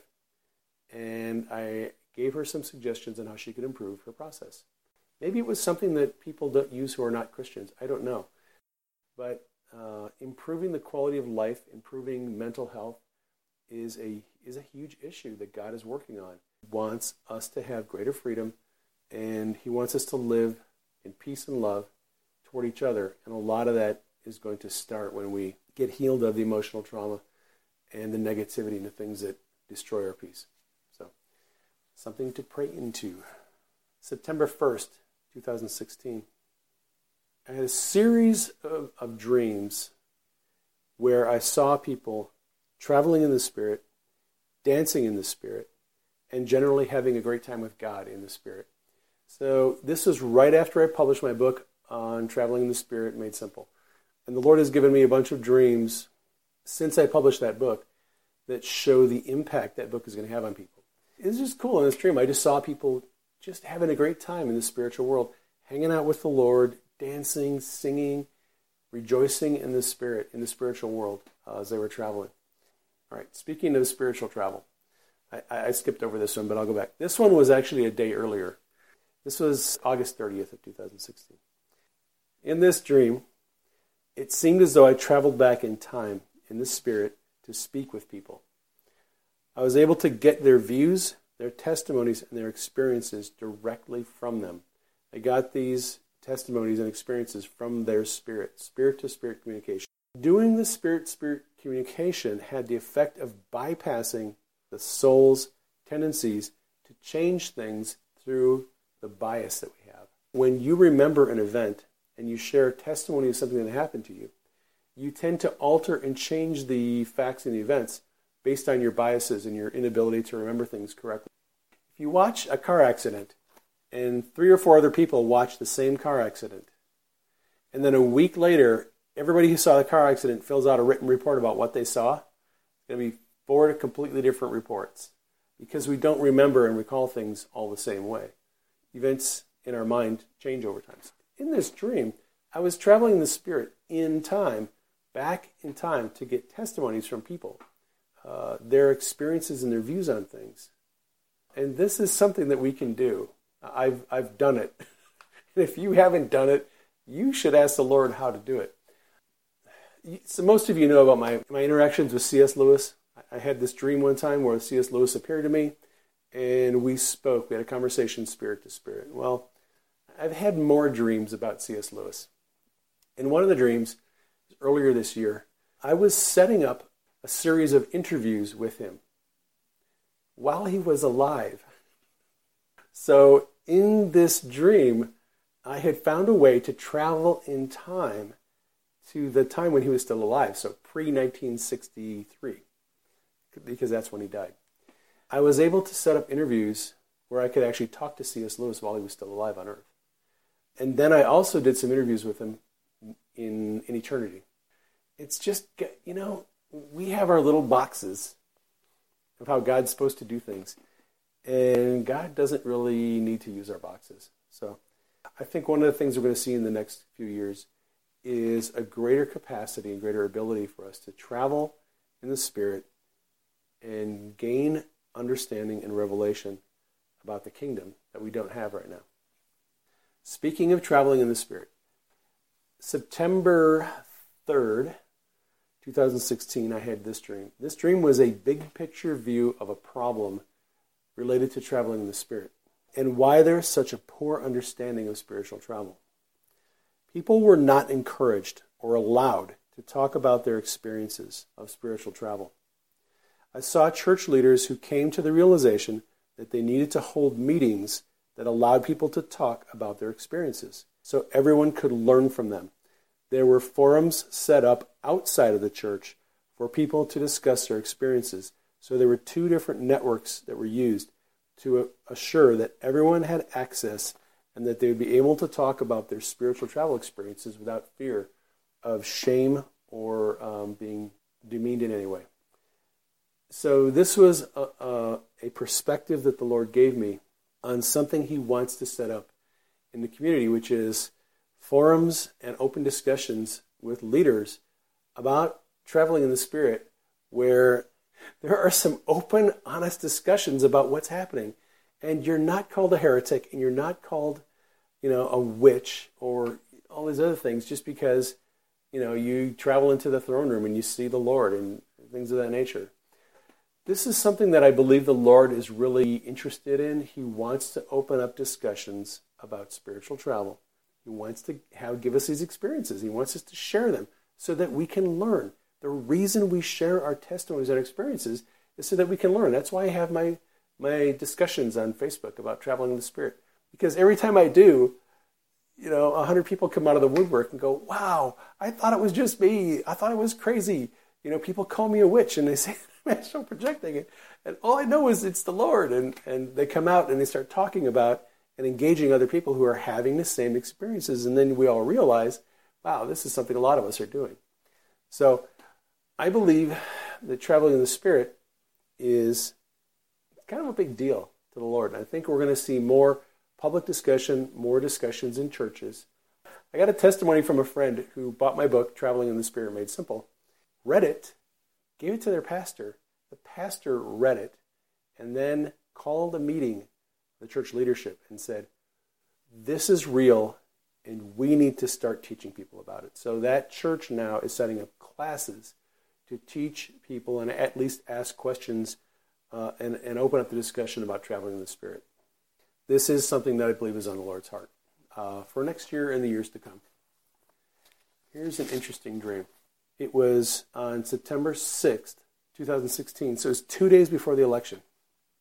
And I gave her some suggestions on how she could improve her process. Maybe it was something that people don't use who are not Christians. I don't know. But uh, improving the quality of life, improving mental health, is a is a huge issue that God is working on. He wants us to have greater freedom, and He wants us to live in peace and love toward each other. And a lot of that is going to start when we get healed of the emotional trauma and the negativity and the things that destroy our peace. So, something to pray into. September 1st, 2016. I had a series of, of dreams where I saw people traveling in the Spirit, dancing in the Spirit, and generally having a great time with God in the Spirit. So this was right after I published my book on traveling in the Spirit made simple. And the Lord has given me a bunch of dreams since I published that book that show the impact that book is going to have on people. It's just cool in this dream. I just saw people just having a great time in the spiritual world, hanging out with the Lord, dancing, singing, rejoicing in the spirit, in the spiritual world uh, as they were traveling. All right, speaking of spiritual travel, I, I skipped over this one, but I'll go back. This one was actually a day earlier. This was August 30th of 2016. In this dream, it seemed as though I traveled back in time in the spirit to speak with people. I was able to get their views, their testimonies, and their experiences directly from them. I got these testimonies and experiences from their spirit, spirit to spirit communication. Doing the spirit spirit communication had the effect of bypassing the soul's tendencies to change things through the bias that we have. When you remember an event and you share testimony of something that happened to you, you tend to alter and change the facts and the events based on your biases and your inability to remember things correctly. If you watch a car accident and three or four other people watch the same car accident, and then a week later, everybody who saw the car accident fills out a written report about what they saw, it's going to be four completely different reports because we don't remember and recall things all the same way. Events in our mind change over time. In this dream, I was traveling in the spirit in time, back in time, to get testimonies from people, uh, their experiences and their views on things. And this is something that we can do. I've, I've done it. if you haven't done it, you should ask the Lord how to do it. So most of you know about my, my interactions with C.S. Lewis. I had this dream one time where C.S. Lewis appeared to me and we spoke. We had a conversation spirit to spirit. Well, I've had more dreams about C.S. Lewis. In one of the dreams, earlier this year, I was setting up a series of interviews with him while he was alive. So, in this dream, I had found a way to travel in time to the time when he was still alive, so pre 1963, because that's when he died. I was able to set up interviews where I could actually talk to C.S. Lewis while he was still alive on Earth. And then I also did some interviews with him in, in eternity. It's just, you know, we have our little boxes of how God's supposed to do things. And God doesn't really need to use our boxes. So I think one of the things we're going to see in the next few years is a greater capacity and greater ability for us to travel in the Spirit and gain understanding and revelation about the kingdom that we don't have right now. Speaking of traveling in the Spirit, September 3rd, 2016, I had this dream. This dream was a big picture view of a problem related to traveling in the Spirit and why there's such a poor understanding of spiritual travel. People were not encouraged or allowed to talk about their experiences of spiritual travel. I saw church leaders who came to the realization that they needed to hold meetings that allowed people to talk about their experiences so everyone could learn from them. There were forums set up outside of the church for people to discuss their experiences. So there were two different networks that were used to assure that everyone had access and that they would be able to talk about their spiritual travel experiences without fear of shame or um, being demeaned in any way. So, this was a, a, a, perspective that the Lord gave me on something He wants to set up in the community, which is forums and open discussions with leaders about traveling in the Spirit, where there are some open, honest discussions about what's happening. And you're not called a heretic and you're not called, you know, a witch or all these other things just because, you know, you travel into the throne room and you see the Lord and things of that nature. This is something that I believe the Lord is really interested in. He wants to open up discussions about spiritual travel. He wants to have, give us these experiences. He wants us to share them so that we can learn. The reason we share our testimonies and experiences is so that we can learn. That's why I have my, my discussions on Facebook about traveling in the Spirit. Because every time I do, you know, a hundred people come out of the woodwork and go, "Wow, I thought it was just me. I thought it was crazy." You know, people call me a witch and they say I'm astral projecting it, and all I know is it's the Lord. And and they come out and they start talking about and engaging other people who are having the same experiences, and then we all realize, wow, this is something a lot of us are doing. So I believe that traveling in the Spirit is kind of a big deal to the Lord. And I think we're going to see more public discussion, more discussions in churches. I got a testimony from a friend who bought my book, Traveling in the Spirit Made Simple, read it, gave it to their pastor. The pastor read it, and then called a meeting, the church leadership, and said, This is real, and we need to start teaching people about it. So that church now is setting up classes to teach people and at least ask questions uh, and, and open up the discussion about traveling in the Spirit. This is something that I believe is on the Lord's heart uh, for next year and the years to come. Here's an interesting dream. It was on September 6th, 2016, so it was two days before the election.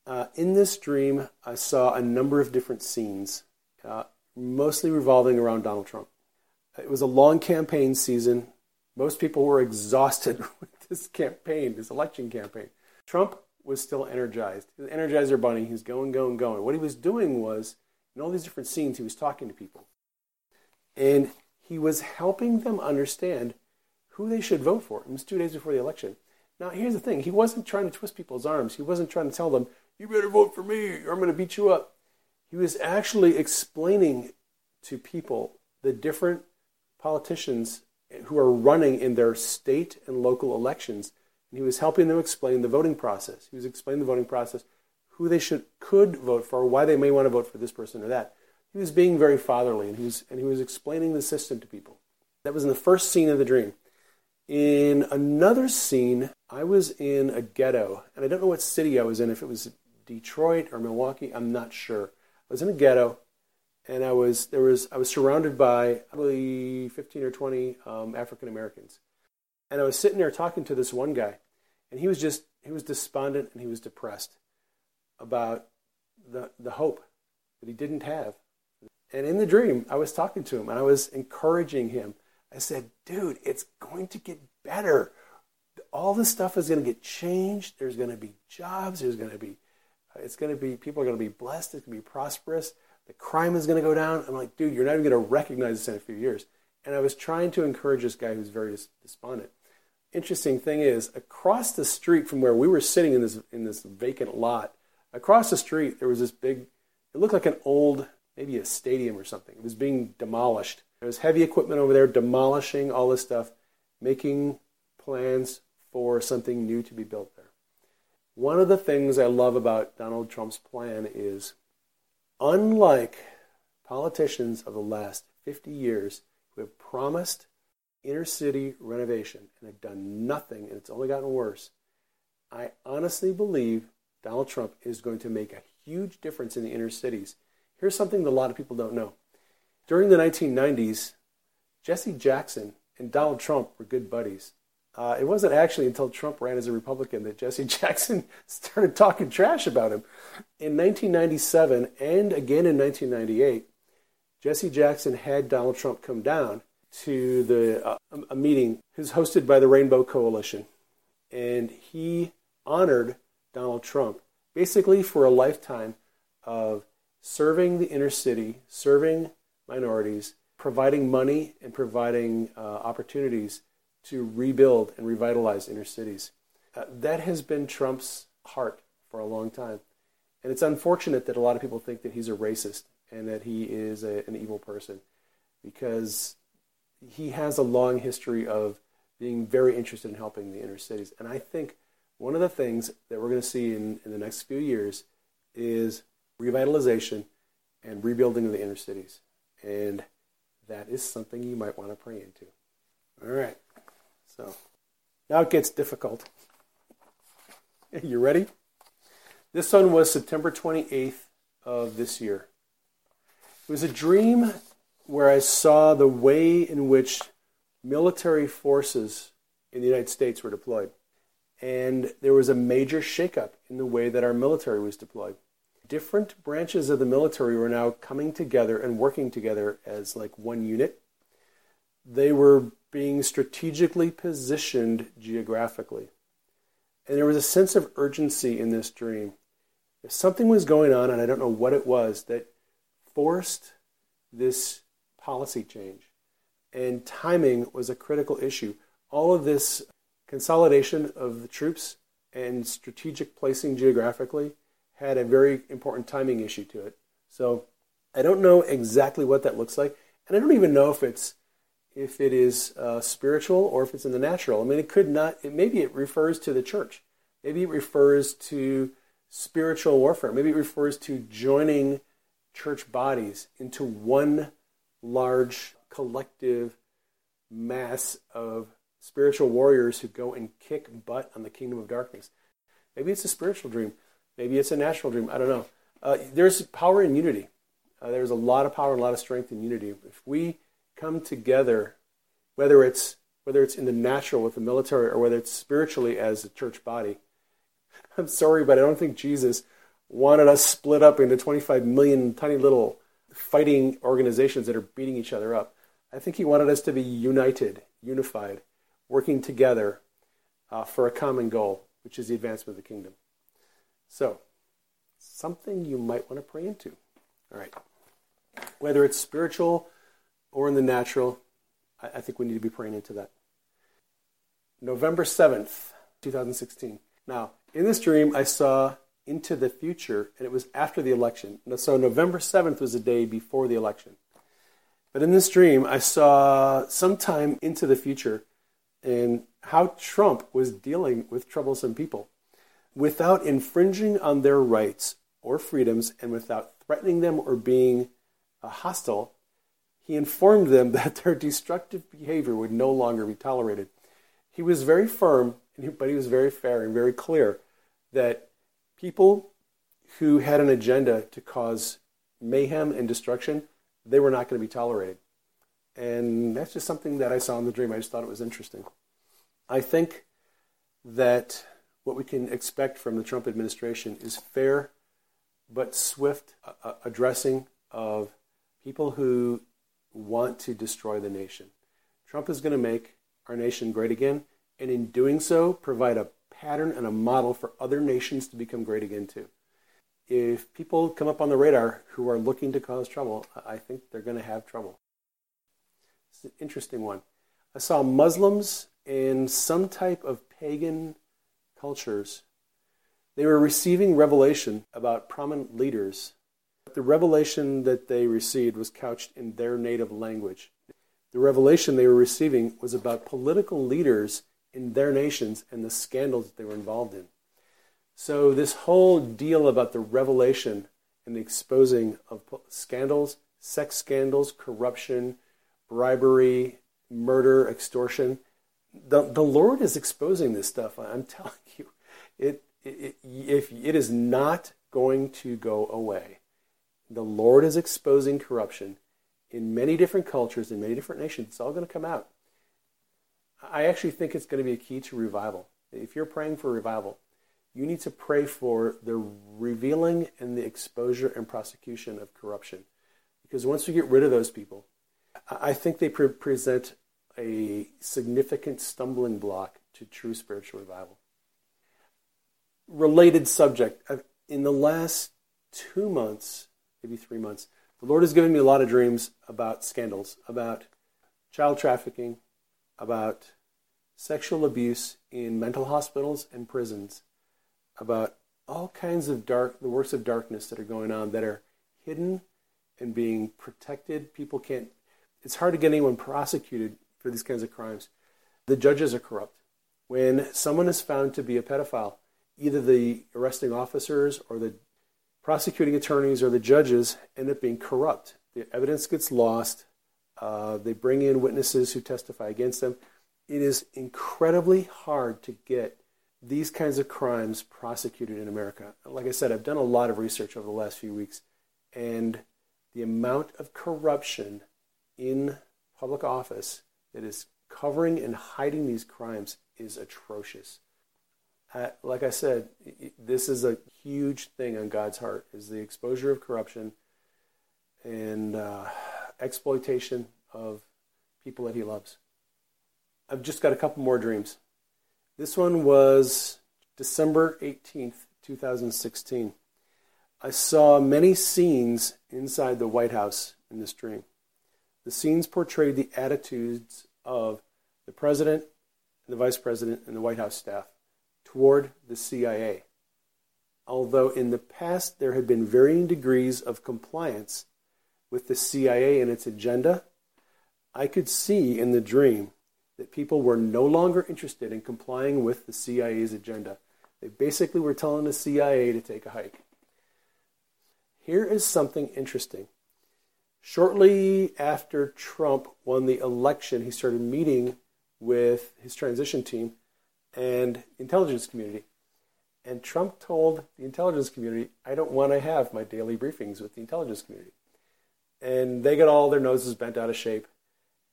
Uh, in this dream, I saw a number of different scenes, uh, mostly revolving around Donald Trump. It was a long campaign season. Most people were exhausted with this campaign, this election campaign. Trump was still energized. He was Energizer Bunny. He was going, going, going. What he was doing was, in all these different scenes, he was talking to people. And he was helping them understand who they should vote for. It was two days before the election. Now, here's the thing he wasn't trying to twist people's arms, he wasn't trying to tell them, you better vote for me or I'm going to beat you up. He was actually explaining to people the different politicians who are running in their state and local elections. And he was helping them explain the voting process. He was explaining the voting process, who they should could vote for, why they may want to vote for this person or that. He was being very fatherly, and he was and he was explaining the system to people. That was in the first scene of the dream. In another scene, I was in a ghetto, and I don't know what city I was in. If it was Detroit or Milwaukee, I'm not sure. I was in a ghetto and I was there was I was surrounded by probably 15 or 20 um, African Americans, and I was sitting there talking to this one guy, and he was just he was despondent and he was depressed about the the hope that he didn't have. And in the dream, I was talking to him and I was encouraging him. I said, "Dude, it's going to get better. All this stuff is going to get changed. There's going to be jobs. There's going to be it's going to be people are going to be blessed. It's going to be prosperous." The crime is going to go down. I'm like, dude, you're not even going to recognize this in a few years. And I was trying to encourage this guy who's very despondent. Interesting thing is, across the street from where we were sitting in this in this vacant lot, across the street there was this big. It looked like an old, maybe a stadium or something. It was being demolished. There was heavy equipment over there demolishing all this stuff, making plans for something new to be built there. One of the things I love about Donald Trump's plan is unlike politicians of the last 50 years who have promised inner city renovation and have done nothing and it's only gotten worse, I honestly believe Donald Trump is going to make a huge difference in the inner cities. Here's something that a lot of people don't know. During the 1990s, Jesse Jackson and Donald Trump were good buddies. Uh, it wasn't actually until Trump ran as a Republican that Jesse Jackson started talking trash about him. In 1997 and again in 1998, Jesse Jackson had Donald Trump come down to the uh, a meeting was hosted by the Rainbow Coalition, and he honored Donald Trump basically for a lifetime of serving the inner city, serving minorities, providing money and providing uh, opportunities to rebuild and revitalize inner cities. Uh, that has been Trump's heart for a long time. And it's unfortunate that a lot of people think that he's a racist and that he is a, an evil person because he has a long history of being very interested in helping the inner cities. And I think one of the things that we're going to see in, in the next few years is revitalization and rebuilding of the inner cities. And that is something you might want to pray into. All right. So now it gets difficult. You ready? This one was September 28th of this year. It was a dream where I saw the way in which military forces in the United States were deployed. And there was a major shakeup in the way that our military was deployed. Different branches of the military were now coming together and working together as like one unit. They were being strategically positioned geographically. And there was a sense of urgency in this dream. If something was going on, and I don't know what it was, that forced this policy change. And timing was a critical issue. All of this consolidation of the troops and strategic placing geographically had a very important timing issue to it. So I don't know exactly what that looks like, and I don't even know if it's if it is uh, spiritual or if it's in the natural. I mean, it could not. It, maybe it refers to the church. Maybe it refers to spiritual warfare. Maybe it refers to joining church bodies into one large collective mass of spiritual warriors who go and kick butt on the kingdom of darkness. Maybe it's a spiritual dream. Maybe it's a natural dream. I don't know. Uh, there's power in unity. Uh, there's a lot of power and a lot of strength in unity. If we come together, whether it's whether it's in the natural with the military or whether it's spiritually as a church body, I'm sorry, but I don't think Jesus wanted us split up into 25 million tiny little fighting organizations that are beating each other up. I think he wanted us to be united, unified, working together uh, for a common goal, which is the advancement of the kingdom. So, something you might want to pray into. All right. Whether it's spiritual or in the natural, I, I think we need to be praying into that. November 7th, 2016. Now, in this dream, I saw into the future, and it was after the election. So November 7th was the day before the election. But in this dream, I saw sometime into the future and how Trump was dealing with troublesome people without infringing on their rights or freedoms and without threatening them or being uh, hostile. He informed them that their destructive behavior would no longer be tolerated. He was very firm, but he was very fair and very clear that people who had an agenda to cause mayhem and destruction, they were not going to be tolerated. And that's just something that I saw in the dream. I just thought it was interesting. I think that what we can expect from the Trump administration is fair but swift uh, uh addressing of people who want to destroy the nation. Trump is going to make our nation great again, and in doing so, provide a pattern and a model for other nations to become great again too. If people come up on the radar who are looking to cause trouble, I think they're going to have trouble. It's an interesting one. I saw Muslims and some type of pagan cultures. They were receiving revelation about prominent leaders. But the revelation that they received was couched in their native language. The revelation they were receiving was about political leaders in their nations and the scandals that they were involved in. So, this whole deal about the revelation and the exposing of scandals, sex scandals, corruption, bribery, murder, extortion, the, the Lord is exposing this stuff. I'm telling you, it, it, if it is not going to go away. The Lord is exposing corruption in many different cultures, in many different nations. It's all going to come out. I actually think it's going to be a key to revival. If you're praying for revival, you need to pray for the revealing and the exposure and prosecution of corruption. Because once we get rid of those people, I think they pre- present a significant stumbling block to true spiritual revival. Related subject. Uh, in the last two months, maybe three months, the Lord has given me a lot of dreams about scandals, about child trafficking, about sexual abuse in mental hospitals and prisons, about all kinds of dark, the works of darkness that are going on that are hidden and being protected. People can't, it's hard to get anyone prosecuted for these kinds of crimes. The judges are corrupt. when someone is found to be a pedophile, either the arresting officers or the prosecuting attorneys or the judges end up being corrupt. The evidence gets lost. Uh, they bring in witnesses who testify against them. It is incredibly hard to get these kinds of crimes prosecuted in America. Like I said, I've done a lot of research over the last few weeks, and the amount of corruption in public office that is covering and hiding these crimes is atrocious. Uh, like I said, this is a huge thing on God's heart: is the exposure of corruption and uh, exploitation of people that He loves. I've just got a couple more dreams. This one was December 18th, 2016. I saw many scenes inside the White House in this dream. The scenes portrayed the attitudes of the president and the vice president and the White House staff toward the CIA. Although in the past there had been varying degrees of compliance with the CIA and its agenda, I could see in the dream that people were no longer interested in complying with the CIA's agenda. They basically were telling the CIA to take a hike. Here is something interesting. Shortly after Trump won the election, he started meeting with his transition team and intelligence community. And Trump told the intelligence community, I don't want to have my daily briefings with the intelligence community. And they got all their noses bent out of shape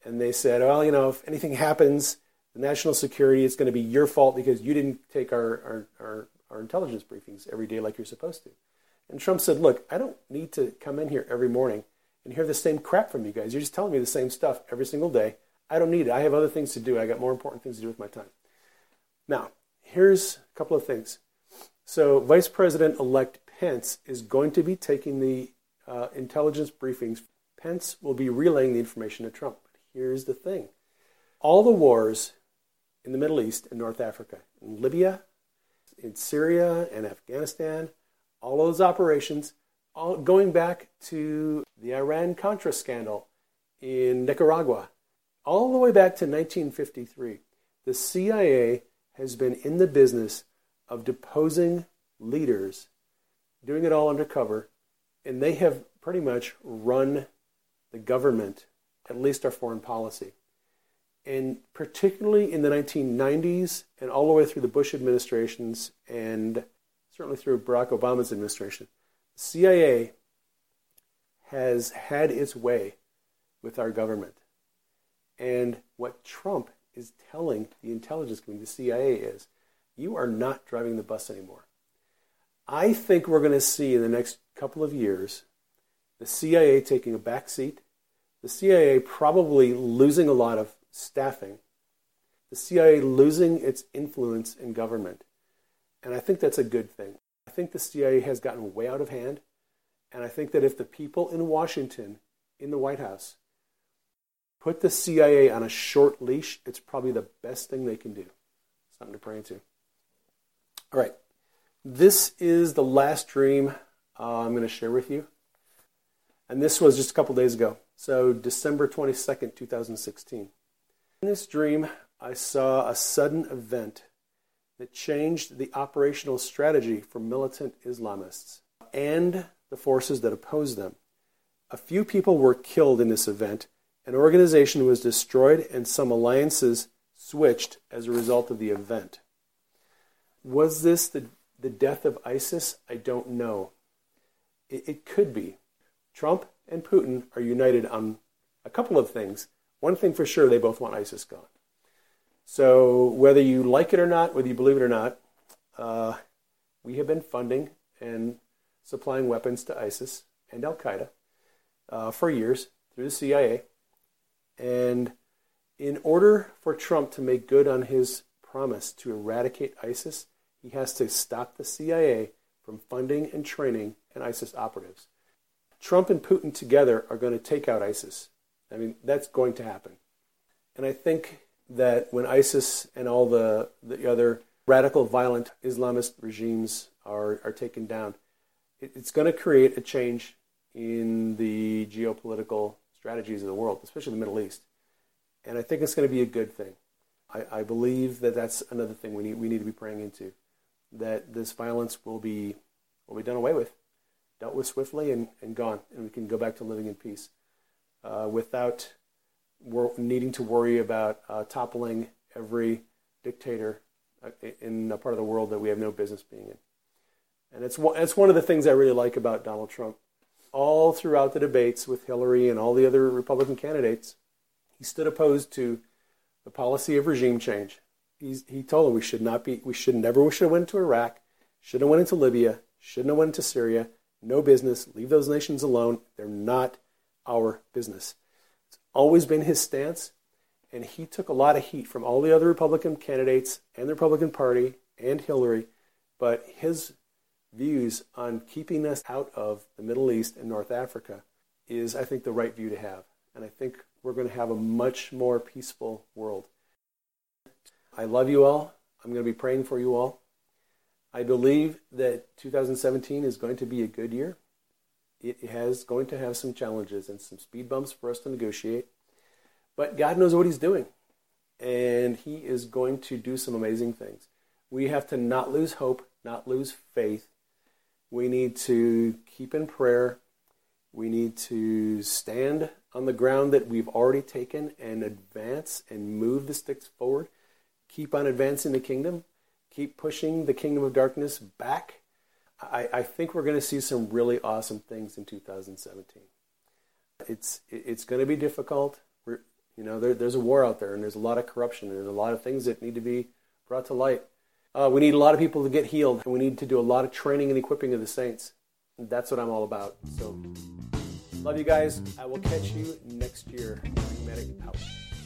and they said, well, you know, if anything happens, the national security, it's going to be your fault because you didn't take our, our, our, our intelligence briefings every day like you're supposed to. And Trump said, look, I don't need to come in here every morning and hear the same crap from you guys. You're just telling me the same stuff every single day. I don't need it. I have other things to do. I got more important things to do with my time. Now, here's a couple of things. So, Vice President elect Pence is going to be taking the uh, intelligence briefings. Pence will be relaying the information to Trump. But here's the thing all the wars in the Middle East and North Africa, in Libya, in Syria and Afghanistan, all those operations, all going back to the Iran Contra scandal in Nicaragua, all the way back to 1953, the CIA has been in the business of deposing leaders, doing it all undercover, and they have pretty much run the government at least our foreign policy. And particularly in the 1990s and all the way through the Bush administrations and certainly through Barack Obama's administration, CIA has had its way with our government. And what Trump is telling the intelligence community, the CIA, is you are not driving the bus anymore. I think we're going to see in the next couple of years the CIA taking a back seat the CIA probably losing a lot of staffing, the CIA losing its influence in government. And I think that's a good thing. I think the CIA has gotten way out of hand. And I think that if the people in Washington, in the White House, put the CIA on a short leash, it's probably the best thing they can do. Something to pray into. All right. This is the last dream uh, I'm going to share with you. And this was just a couple days ago. So, December 22nd, 2016. In this dream, I saw a sudden event that changed the operational strategy for militant Islamists and the forces that oppose them. A few people were killed in this event, an organization was destroyed, and some alliances switched as a result of the event. Was this the, the death of ISIS? I don't know. It, it could be. Trump and Putin are united on a couple of things. One thing for sure, they both want ISIS gone. So whether you like it or not, whether you believe it or not, uh, we have been funding and supplying weapons to ISIS and Al Qaeda uh, for years through the CIA. And in order for Trump to make good on his promise to eradicate ISIS, he has to stop the CIA from funding and training and ISIS operatives. Trump and Putin together are going to take out ISIS. I mean, that's going to happen. And I think that when ISIS and all the, the other radical, violent Islamist regimes are, are taken down, it, it's going to create a change in the geopolitical strategies of the world, especially the Middle East. And I think it's going to be a good thing. I, I believe that that's another thing we need we need to be praying into, that this violence will be will be done away with, dealt with swiftly and, and gone, and we can go back to living in peace, uh, without needing to worry about uh, toppling every dictator uh, in a part of the world that we have no business being in. And it's one, it's one of the things I really like about Donald Trump. All throughout the debates with Hillary and all the other Republican candidates, he stood opposed to the policy of regime change. He's, he told them we should not be, we should never, we should have went to Iraq, shouldn't have went into Libya, shouldn't have went into Syria. No business. Leave those nations alone. They're not our business. Always been his stance, and he took a lot of heat from all the other Republican candidates and the Republican Party and Hillary, but his views on keeping us out of the Middle East and North Africa is, I think, the right view to have. And I think we're going to have a much more peaceful world. I love you all. I'm going to be praying for you all. I believe that 2017 is going to be a good year. It has going to have some challenges and some speed bumps for us to negotiate. But God knows what He's doing. And He is going to do some amazing things. We have to not lose hope, not lose faith. We need to keep in prayer. We need to stand on the ground that we've already taken and advance and move the sticks forward. Keep on advancing the kingdom. Keep pushing the kingdom of darkness back. I, I think we're going to see some really awesome things in 2017. It's it's going to be difficult. We're, you know, there, there's a war out there, and there's a lot of corruption, and there's a lot of things that need to be brought to light. Uh, we need a lot of people to get healed, and we need to do a lot of training and equipping of the saints. And that's what I'm all about. So. Love you guys. I will catch you next year.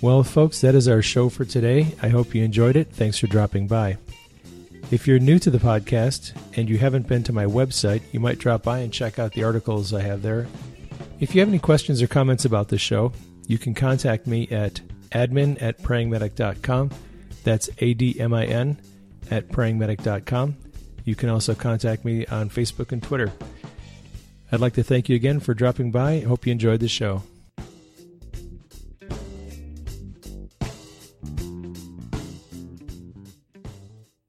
Well, folks, that is our show for today. I hope you enjoyed it. Thanks for dropping by. If you're new to the podcast and you haven't been to my website, you might drop by and check out the articles I have there. If you have any questions or comments about the show, you can contact me at admin at prayingmedic.com. That's A D M I N at prayingmedic.com. You can also contact me on Facebook and Twitter. I'd like to thank you again for dropping by. Hope you enjoyed the show.